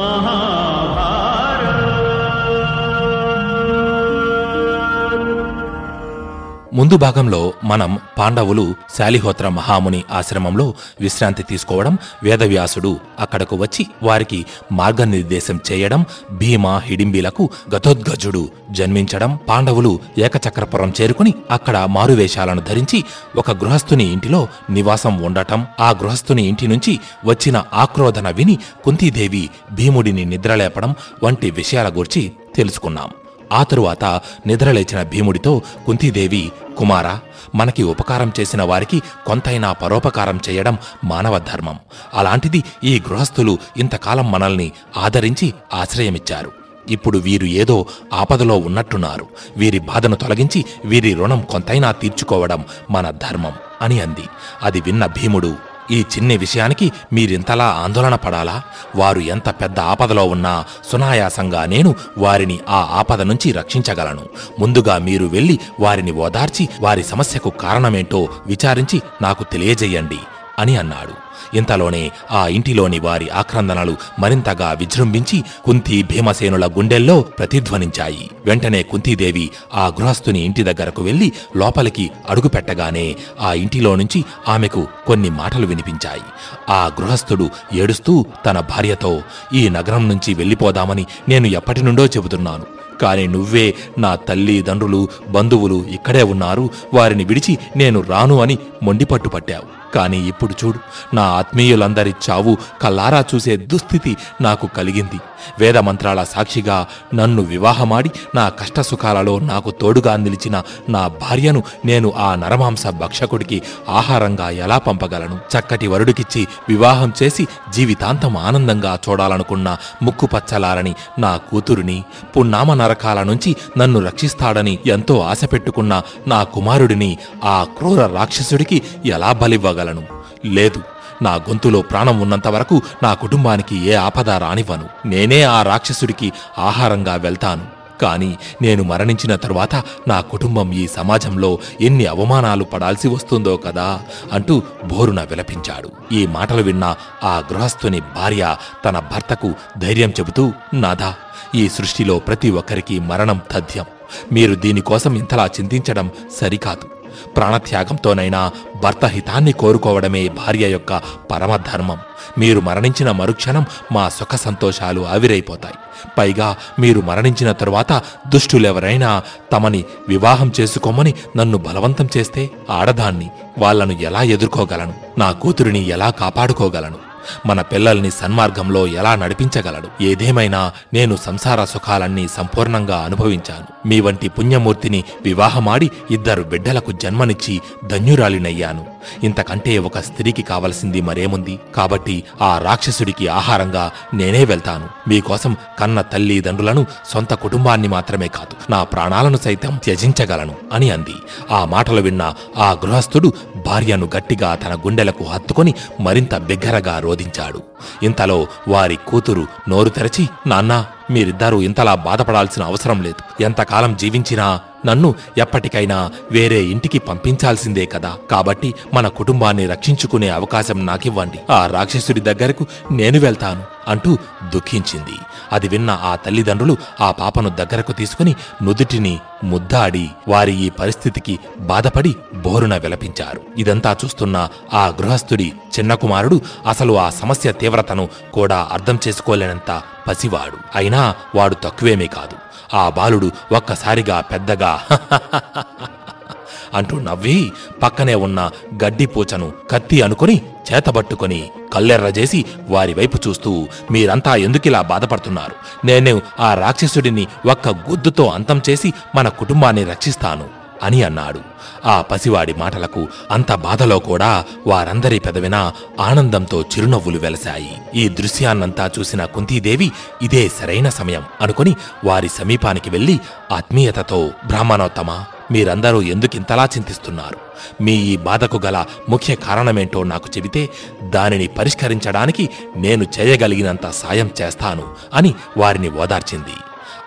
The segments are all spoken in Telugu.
Maha. ముందు భాగంలో మనం పాండవులు శాలిహోత్ర మహాముని ఆశ్రమంలో విశ్రాంతి తీసుకోవడం వేదవ్యాసుడు అక్కడకు వచ్చి వారికి మార్గనిర్దేశం చేయడం భీమ హిడింబీలకు గతోద్గజుడు జన్మించడం పాండవులు ఏకచక్రపురం చేరుకుని అక్కడ మారువేషాలను ధరించి ఒక గృహస్థుని ఇంటిలో నివాసం ఉండటం ఆ గృహస్థుని ఇంటి నుంచి వచ్చిన ఆక్రోధన విని కుంతీదేవి భీముడిని నిద్రలేపడం వంటి విషయాల గురించి తెలుసుకున్నాం. ఆ తరువాత నిద్రలేచిన భీముడితో కుంతీదేవి కుమారా మనకి ఉపకారం చేసిన వారికి కొంతైనా పరోపకారం చేయడం మానవ ధర్మం. అలాంటిది ఈ గృహస్థులు ఇంతకాలం మనల్ని ఆదరించి ఆశ్రయమిచ్చారు. ఇప్పుడు వీరు ఏదో ఆపదలో ఉన్నట్టున్నారు. వీరి బాధను తొలగించి వీరి రుణం కొంతైనా తీర్చుకోవడం మన ధర్మం అని అంది. అది విన్న భీముడు ఈ చిన్ని విషయానికి మీరింతలా ఆందోళన పడాలా? వారు ఎంత పెద్ద ఆపదలో ఉన్నా సునాయాసంగా నేను వారిని ఆ ఆపద నుంచి రక్షించగలను. ముందుగా మీరు వెళ్ళి వారిని ఓదార్చి వారి సమస్యకు కారణమేంటో విచారించి నాకు తెలియజేయండి అని అన్నాడు. ఇంతలోనే ఆ ఇంటిలోని వారి ఆక్రందనలు మరింతగా విజృంభించి కుంతి భీమసేనుల గుండెల్లో ప్రతిధ్వనించాయి. వెంటనే కుంతీదేవి ఆ గృహస్థుని ఇంటి దగ్గరకు వెళ్ళి లోపలికి అడుగుపెట్టగానే ఆ ఇంటిలో నుంచి ఆమెకు కొన్ని మాటలు వినిపించాయి. ఆ గృహస్థుడు ఏడుస్తూ తన భార్యతో ఈ నగరం నుంచి వెళ్ళిపోదామని నేను ఎప్పటి నుండో చెబుతున్నాను. కానీ నువ్వే నా తల్లిదండ్రులు బంధువులు ఇక్కడే ఉన్నారు. వారిని విడిచి నేను రాను అని మొండిపట్టు పట్టావు. కానీ ఇప్పుడు చూడు నా ఆత్మీయులందరి చావు కల్లారా చూసే దుస్థితి నాకు కలిగింది. వేదమంత్రాల సాక్షిగా నన్ను వివాహమాడి నా కష్టసుఖాలలో నాకు తోడుగా నిలిచిన నా భార్యను నేను ఆ నరమాంస భక్షకుడికి ఆహారంగా ఎలా పంపగలను? చక్కటి వరుడికిచ్చి వివాహం చేసి జీవితాంతం ఆనందంగా చూడాలనుకున్న ముక్కుపచ్చలారని నా కూతురిని పున్నామ నరకాల నుంచి నన్ను రక్షిస్తాడని ఎంతో ఆశ పెట్టుకున్న నా కుమారుడిని ఆ క్రూర రాక్షసుడికి ఎలా బలివ్వగలను? లేదు నా గొంతులో ప్రాణం ఉన్నంత వరకు నా కుటుంబానికి ఏ ఆపద రానివ్వను. నేనే ఆ రాక్షసుడికి ఆహారంగా వెళ్తాను. కాని నేను మరణించిన తరువాత నా కుటుంబం ఈ సమాజంలో ఎన్ని అవమానాలు పడాల్సి వస్తుందో కదా అంటూ బోరున విలపించాడు. ఈ మాటలు విన్న ఆ గృహస్థుని భార్య తన భర్తకు ధైర్యం చెబుతూ నాదా ఈ సృష్టిలో ప్రతి ఒక్కరికి మరణం తథ్యం. మీరు దీనికోసం ఇంతలా చింతించడం సరికాదు. ప్రాణత్యాగంతోనైనా భర్త హితాన్ని కోరుకోవడమే భార్య యొక్క పరమధర్మం. మీరు మరణించిన మరుక్షణం మా సుఖ సంతోషాలు ఆవిరైపోతాయి. పైగా మీరు మరణించిన తరువాత దుష్టులెవరైనా తమని వివాహం చేసుకోమని నన్ను బలవంతం చేస్తే ఆడదాన్ని వాళ్ళను ఎలా ఎదుర్కోగలను? నా కూతురిని ఎలా కాపాడుకోగలను? మన పిల్లల్ని సన్మార్గంలో ఎలా నడిపించగలడు? ఏదేమైనా నేను సంసార సుఖాలన్నీ సంపూర్ణంగా అనుభవించాను. మీ వంటి పుణ్యమూర్తిని వివాహమాడి ఇద్దరు బిడ్డలకు జన్మనిచ్చి ధన్యురాలినయ్యాను. ఇంతకంటే ఒక స్త్రీకి కావలసింది మరేముంది? కాబట్టి ఆ రాక్షసుడికి ఆహారంగా నేనే వెళ్తాను. మీకోసం కన్న తల్లిదండ్రులను సొంత కుటుంబాన్ని మాత్రమే కాదు నా ప్రాణాలను సైతం త్యజించగలను అని అంది. ఆ మాటలు విన్న ఆ గృహస్థుడు భార్యను గట్టిగా తన గుండెలకు హత్తుకొని మరింత బిగ్గరగా రోధించాడు. ఇంతలో వారి కూతురు నోరు తెరచి నాన్నా మీరిద్దరూ ఇంతలా బాధపడాల్సిన అవసరం లేదు. ఎంతకాలం జీవించినా నన్ను ఎప్పటికైనా వేరే ఇంటికి పంపించాల్సిందే కదా. కాబట్టి మన కుటుంబాన్ని రక్షించుకునే అవకాశం నాకివ్వండి. ఆ రాక్షసుడి దగ్గరకు నేను వెళ్తాను అంటూ దుఃఖించింది. అది విన్న ఆ తల్లిదండ్రులు ఆ పాపను దగ్గరకు తీసుకుని నుదుటిని ముద్దాడి వారి ఈ పరిస్థితికి బాధపడి బోరున విలపించారు. ఇదంతా చూస్తున్న ఆ గృహస్థుడి చిన్న కుమారుడు అసలు ఆ సమస్య తీవ్రతను కూడా అర్థం చేసుకోలేనంత పసివాడు. అయినా వాడు తక్కువేమీ కాదు. ఆ బాలుడు ఒక్కసారిగా పెద్దగా అంటూ నవ్వి పక్కనే ఉన్న గడ్డి పూచను కత్తి అనుకుని చేతబట్టుకొని కల్లెర్రజేసి వారి వైపు చూస్తూ మీరంతా ఎందుకిలా బాధపడుతున్నారు? నేను ఆ రాక్షసుడిని ఒక్క గుద్దుతో అంతం చేసి మన కుటుంబాన్ని రక్షిస్తాను. అని అన్నాడు. ఆ పసివాడి మాటలకు అంత బాధలో కూడా వారందరి పెదవిన ఆనందంతో చిరునవ్వులు వెలశాయి. ఈ దృశ్యాన్నంతా చూసిన కుంతీదేవి ఇదే సరైన సమయం అనుకుని వారి సమీపానికి వెళ్ళి ఆత్మీయతతో బ్రాహ్మణోత్తమ మీరందరూ ఎందుకింతలా చింతిస్తున్నారు? మీ ఈ బాధకు గల ముఖ్య కారణమేంటో నాకు చెబితే దానిని పరిష్కరించడానికి నేను చేయగలిగినంత సాయం చేస్తాను అని వారిని ఓదార్చింది.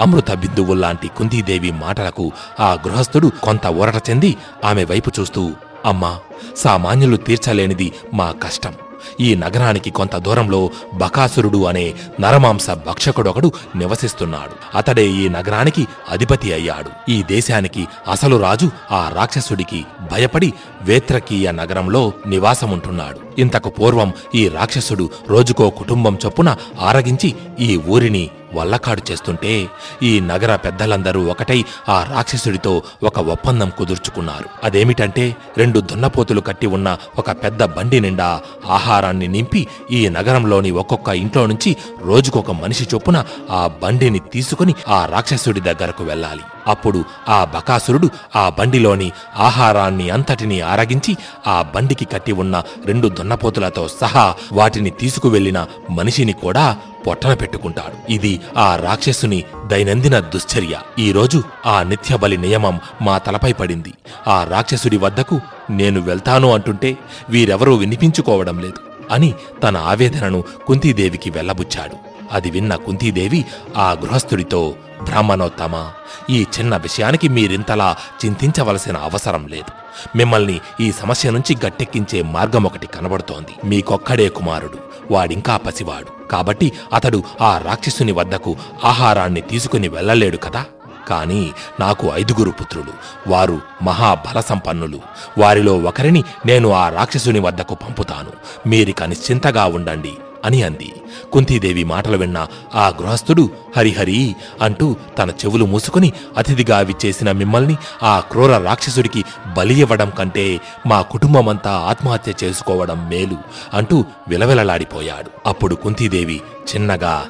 అమృత బిందువుల్లాంటి కుందీదేవి మాటలకు ఆ గృహస్థుడు కొంత ఊరట చెంది ఆమె వైపు చూస్తూ అమ్మా సామాన్యులు తీర్చలేనిది మా కష్టం. ఈ నగరానికి కొంత దూరంలో బకాసురుడు అనే నరమాంస భక్షకుడొకడు నివసిస్తున్నాడు. అతడే ఈ నగరానికి అధిపతి అయ్యాడు. ఈ దేశానికి అసలు రాజు ఆ రాక్షసుడికి భయపడి వేత్రకీయ నగరంలో నివాసముంటున్నాడు. ఇంతకు పూర్వం ఈ రాక్షసుడు రోజుకో కుటుంబం చొప్పున ఆరగించి ఈ ఊరిని వల్లకాడు చేస్తుంటే ఈ నగర పెద్దలందరూ ఒకటై ఆ రాక్షసుడితో ఒక ఒప్పందం కుదుర్చుకున్నారు. అదేమిటంటే రెండు దున్నపోతులు కట్టి ఉన్న ఒక పెద్ద బండి నిండా ఆహారాన్ని నింపి ఈ నగరంలోని ఒక్కొక్క ఇంట్లో నుంచి రోజుకొక మనిషి చొప్పున ఆ బండిని తీసుకుని ఆ రాక్షసుడి దగ్గరకు వెళ్ళాలి. అప్పుడు ఆ బకాసురుడు ఆ బండిలోని ఆహారాన్ని అంతటిని ఆరగించి ఆ బండికి కట్టి ఉన్న రెండు దున్నపోతులతో సహా వాటిని తీసుకువెళ్ళిన మనిషిని కూడా పొట్టన పెట్టుకుంటాడు. ఇది ఆ రాక్షసుని దైనందిన దుశ్చర్య. ఈ రోజు ఆ నిత్యబలి నియమం మా తలపై పడింది. ఆ రాక్షసుడి వద్దకు నేను వెళ్తాను అంటుంటే వీరెవరూ వినిపించుకోవడం లేదు అని తన ఆవేదనను కుంతీదేవికి వెళ్ళబుచ్చాడు. అది విన్న కుంతీదేవి ఆ గృహస్థుడితో బ్రాహ్మణోత్తమ ఈ చిన్న విషయానికి మీరింతలా చింతించవలసిన అవసరం లేదు. మిమ్మల్ని ఈ సమస్య నుంచి గట్టెక్కించే మార్గం ఒకటి కనబడుతోంది. మీకొక్కడే కుమారుడు వాడింకా పసివాడు. కాబట్టి అతడు ఆ రాక్షసుని వద్దకు ఆహారాన్ని తీసుకుని వెళ్ళలేడు కదా? కానీ నాకు ఐదుగురు పుత్రులు. వారు మహాబలసంపన్నులు. వారిలో ఒకరిని నేను ఆ రాక్షసుని వద్దకు పంపుతాను. మీరిక నిశ్చింతగా ఉండండి. అని అంది. కుంతీదేవి మాటలు విన్న ఆ గృహస్థుడు హరిహరి అంటూ తన చెవులు మూసుకుని అతిథిగా విచ్చేసిన మిమ్మల్ని ఆ క్రూర రాక్షసుడికి బలి ఇవ్వడం కంటే మా కుటుంబమంతా ఆత్మహత్య చేసుకోవడం మేలు అంటూ విలవిలలాడిపోయాడు. అప్పుడు కుంతీదేవి చిన్నగా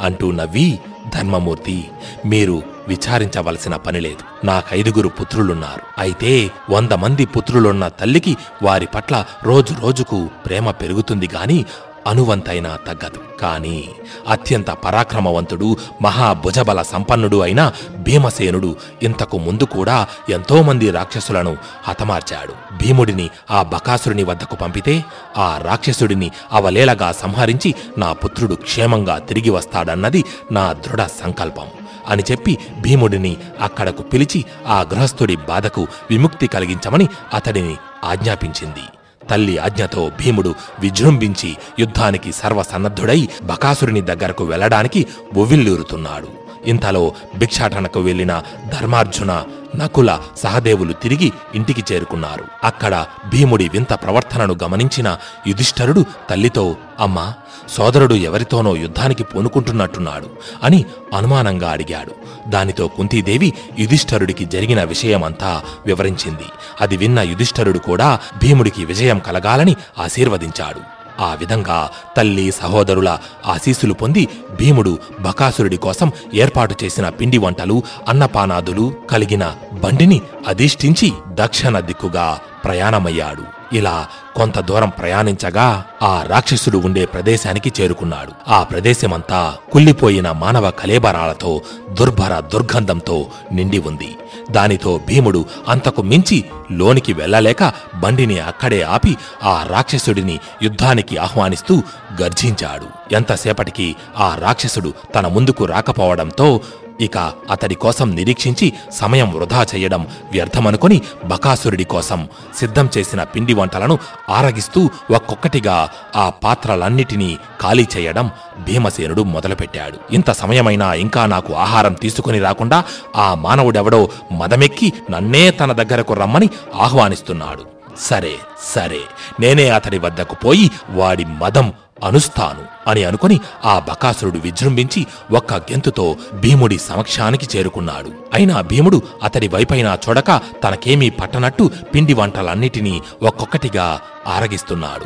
అంటూ నవ్వి ధర్మమూర్తి మీరు విచారించవలసిన పనిలేదు నాకైదుగురు పుత్రులున్నారు. అయితే వంద మంది పుత్రులున్న తల్లికి వారి పట్ల రోజు రోజుకు ప్రేమ పెరుగుతుంది గాని అనువంతైనా తగ్గదు. కాని అత్యంత పరాక్రమవంతుడు మహాభుజబల సంపన్నుడు అయిన భీమసేనుడు ఇంతకు ముందు కూడా ఎంతోమంది రాక్షసులను హతమార్చాడు. భీముడిని ఆ బకాసురుని వద్దకు పంపితే ఆ రాక్షసుడిని అవలేలగా సంహరించి నా పుత్రుడు క్షేమంగా తిరిగి వస్తాడన్నది నా దృఢ సంకల్పం అని చెప్పి భీముడిని అక్కడకు పిలిచి ఆ గృహస్థుడి బాధకు విముక్తి కలిగించమని అతడిని ఆజ్ఞాపించింది. తల్లి ఆజ్ఞతో భీముడు విజృంభించి యుద్ధానికి సర్వసన్నద్ధుడై బకాసురుని దగ్గరకు వెళ్ళడానికి బొవ్విల్లూరుతున్నాడు ఇంతలో భిక్షాటనకు వెళ్ళిన ధర్మార్జున నకుల సహదేవులు తిరిగి ఇంటికి చేరుకున్నారు. అక్కడ భీముడి వింత ప్రవర్తనను గమనించిన యుధిష్ఠరుడు తల్లితో అమ్మా సోదరుడు ఎవరితోనో యుద్ధానికి పూనుకుంటున్నట్టున్నాడు అని అనుమానంగా అడిగాడు. దానితో కుంతీదేవి యుధిష్ఠరుడికి జరిగిన విషయమంతా వివరించింది. అది విన్న యుధిష్ఠరుడు కూడా భీముడికి విజయం కలగాలని ఆశీర్వదించాడు. ఆ విధంగా తల్లి సహోదరుల ఆశీస్సులు పొంది భీముడు బకాసురుడి కోసం ఏర్పాటు చేసిన పిండి వంటలు అన్నపానాదులు కలిగిన బండిని అధిష్ఠించి దక్షిణ దిక్కుగా ప్రయాణమయ్యాడు. ఇలా కొంత దూరం ప్రయాణించగా ఆ రాక్షసుడు ఉండే ప్రదేశానికి చేరుకున్నాడు. ఆ ప్రదేశమంతా కుళ్ళిపోయిన మానవ కలేబరాలతో దుర్భర దుర్గంధంతో నిండి ఉంది. దానితో భీముడు అంతకు మించి లోనికి వెళ్ళలేక బండిని అక్కడే ఆపి ఆ రాక్షసుడిని యుద్ధానికి ఆహ్వానిస్తూ గర్జించాడు. ఎంతసేపటికి ఆ రాక్షసుడు తన ముందుకు రాకపోవడంతో ఇక అతడి కోసం నిరీక్షించి సమయం వృధా చేయడం వ్యర్థమనుకొని బకాసురుడి కోసం సిద్ధం చేసిన పిండి వంటలను ఆరగిస్తూ ఒక్కొక్కటిగా ఆ పాత్రలన్నిటినీ ఖాళీ చేయడం భీమసేనుడు మొదలుపెట్టాడు. ఇంత సమయమైనా ఇంకా నాకు ఆహారం తీసుకుని రాకుండా ఆ మానవుడెవడో మదమెక్కి నన్నే తన దగ్గరకు రమ్మని ఆహ్వానిస్తున్నాడు. సరే సరే నేనే అతడి వద్దకు పోయి వాడి మదం అనుస్తాను. అని అనుకుని ఆ బకాసురుడు విజృంభించి ఒక్క గెంతుతో భీముడి సమక్షానికి చేరుకున్నాడు. అయినా భీముడు అతడి వైపైనా చూడక తనకేమీ పట్టనట్టు పిండి వంటలన్నిటినీ ఒక్కొక్కటిగా ఆరగిస్తున్నాడు.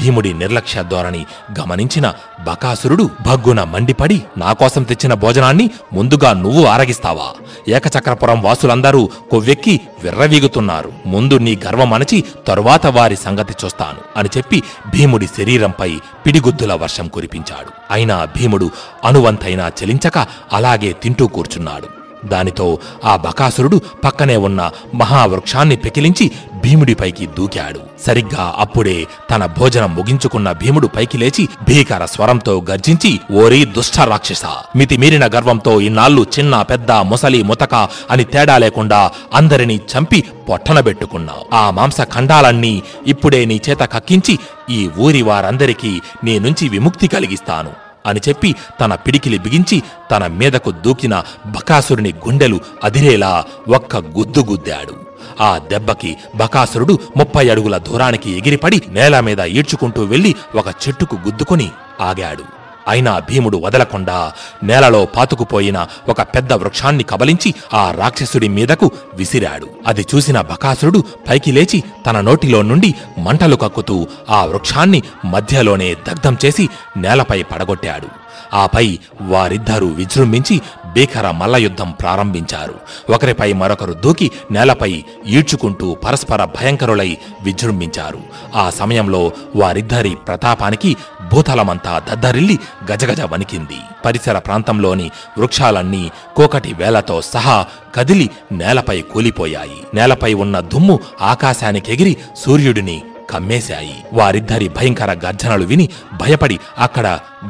భీముడి నిర్లక్ష్య ధోరణి గమనించిన బకాసురుడు భగ్గున మండిపడి నాకోసం తెచ్చిన భోజనాన్ని ముందుగా నువ్వు ఆరగిస్తావా? ఏకచక్రపురం వాసులందరూ కొవ్వెక్కి విర్రవీగుతున్నారు. ముందు నీ గర్వం అణచి తరువాత వారి సంగతి చూస్తాను అని చెప్పి భీముడి శరీరంపై పిడిగుద్దుల వర్షం కురి కురిపించాడు. అయినా భీముడు అనువంతైనా చలించక అలాగే తింటూ కూర్చున్నాడు. దానితో ఆ బకాసురుడు పక్కనే ఉన్న మహావృక్షాన్ని పెకిలించి భీముడిపైకి దూకాడు. సరిగ్గా అప్పుడే తన భోజనం ముగించుకున్న భీముడు పైకి లేచి భీకర స్వరంతో గర్జించి ఓరి దుష్ట రాక్షస మితిమీరిన గర్వంతో ఇన్నాళ్ళు చిన్న పెద్ద ముసలి ముతక అని తేడా లేకుండా అందరినీ చంపి పొట్టనబెట్టుకున్నావు ఆ మాంస ఖండాలన్నీ ఇప్పుడే నీ చేత కక్కించి ఈ ఊరి వారందరికీ నీ నుంచి విముక్తి కలిగిస్తాను. అని చెప్పి తన పిడికిలి బిగించి తన మీదకు దూకిన బకాసురుని గుండెలు అదిరేలా ఒక్క గుద్దు గుద్దాడు. ఆ దెబ్బకి బకాసురుడు ముప్పై అడుగుల దూరానికి ఎగిరిపడి నేల మీద ఈడ్చుకుంటూ వెళ్ళి ఒక చెట్టుకు గుద్దుకొని ఆగాడు. అయినా భీముడు వదలకుండా నేలలో పాతుకుపోయిన ఒక పెద్ద వృక్షాన్ని కబలించి ఆ రాక్షసుడి మీదకు విసిరాడు. అది చూసిన బకాసురుడు పైకి లేచి తన నోటిలో నుండి మంటలు కక్కుతూ ఆ వృక్షాన్ని మధ్యలోనే దగ్ధం చేసి నేలపై పడగొట్టాడు. ఆపై వారిద్దరూ విజృంభించి భీకర మల్లయుద్ధం ప్రారంభించారు. ఒకరిపై మరొకరు దూకి నేలపై ఈడ్చుకుంటూ పరస్పర భయంకరులై విజృంభించారు. ఆ సమయంలో వారిద్దరి ప్రతాపానికి భూతలమంతా దద్దరిల్లి గజగజ వణికింది. పరిసర ప్రాంతంలోని వృక్షాలన్నీ కోకటి వేలతో సహా కదిలి నేలపై కూలిపోయాయి. నేలపై ఉన్న దుమ్ము ఆకాశానికి ఎగిరి సూర్యుడిని కమ్మేశాయి. వారిద్దరి భయంకర గర్జనలు విని భయపడి అక్కడ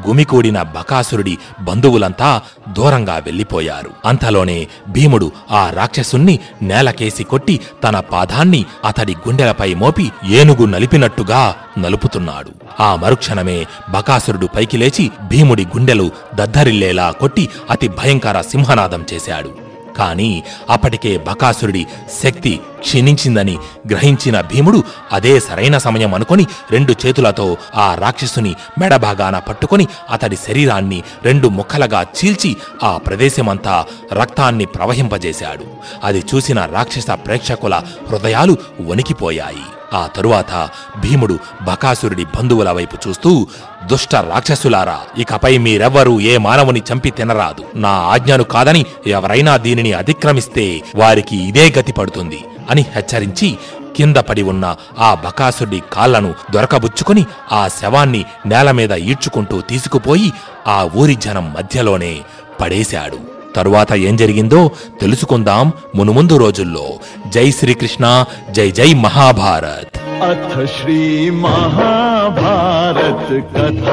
గుమికూడిన బకాసురుడి బంధువులంతా దూరంగా వెళ్ళిపోయారు అంతలోనే భీముడు ఆ రాక్షసుణ్ణి నేలకేసి కొట్టి తన పాదాన్ని అతడి గుండెలపై మోపి ఏనుగు నలిపినట్టుగా నలుపుతున్నాడు. ఆ మరుక్షణమే బకాసురుడు పైకి లేచి భీముడి గుండెలు దద్దరిల్లేలా కొట్టి అతి భయంకర సింహనాదం చేశాడు. కానీ అప్పటికే బకాసురుడి శక్తి క్షీణించిందని గ్రహించిన భీముడు అదే సరైన సమయం అనుకొని రెండు చేతులతో ఆ రాక్షసుని మెడభాగాన పట్టుకొని అతడి శరీరాన్ని రెండు ముక్కలుగా చీల్చి ఆ ప్రదేశమంతా రక్తాన్ని ప్రవహింపజేశాడు. అది చూసిన రాక్షస ప్రేక్షకుల హృదయాలు వణికిపోయాయి. ఆ తరువాత భీముడు బకాసురుడి బంధువుల వైపు చూస్తూ దుష్ట రాక్షసులారా ఇకపై మీరెవ్వరూ ఏ మానవుని చంపి తినరాదు. నా ఆజ్ఞను కాదని ఎవరైనా దీనిని అతిక్రమిస్తే వారికి ఇదే గతి పడుతుంది అని హెచ్చరించి కింద పడి ఉన్న ఆ బకాసుడి కాళ్ళను దొరకబుచ్చుకుని ఆ శవాన్ని నేల మీద ఈడ్చుకుంటూ తీసుకుపోయి ఆ ఊరి జనం మధ్యలోనే పడేశాడు. తరువాత ఏం జరిగిందో తెలుసుకుందాం మునుముందు రోజుల్లో. జై శ్రీకృష్ణ జై జై మహాభారత్. అథ శ్రీ మహాభారత్ కథ.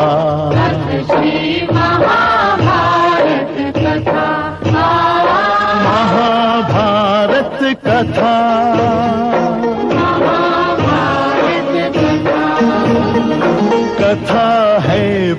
మహాభారత్ కథ.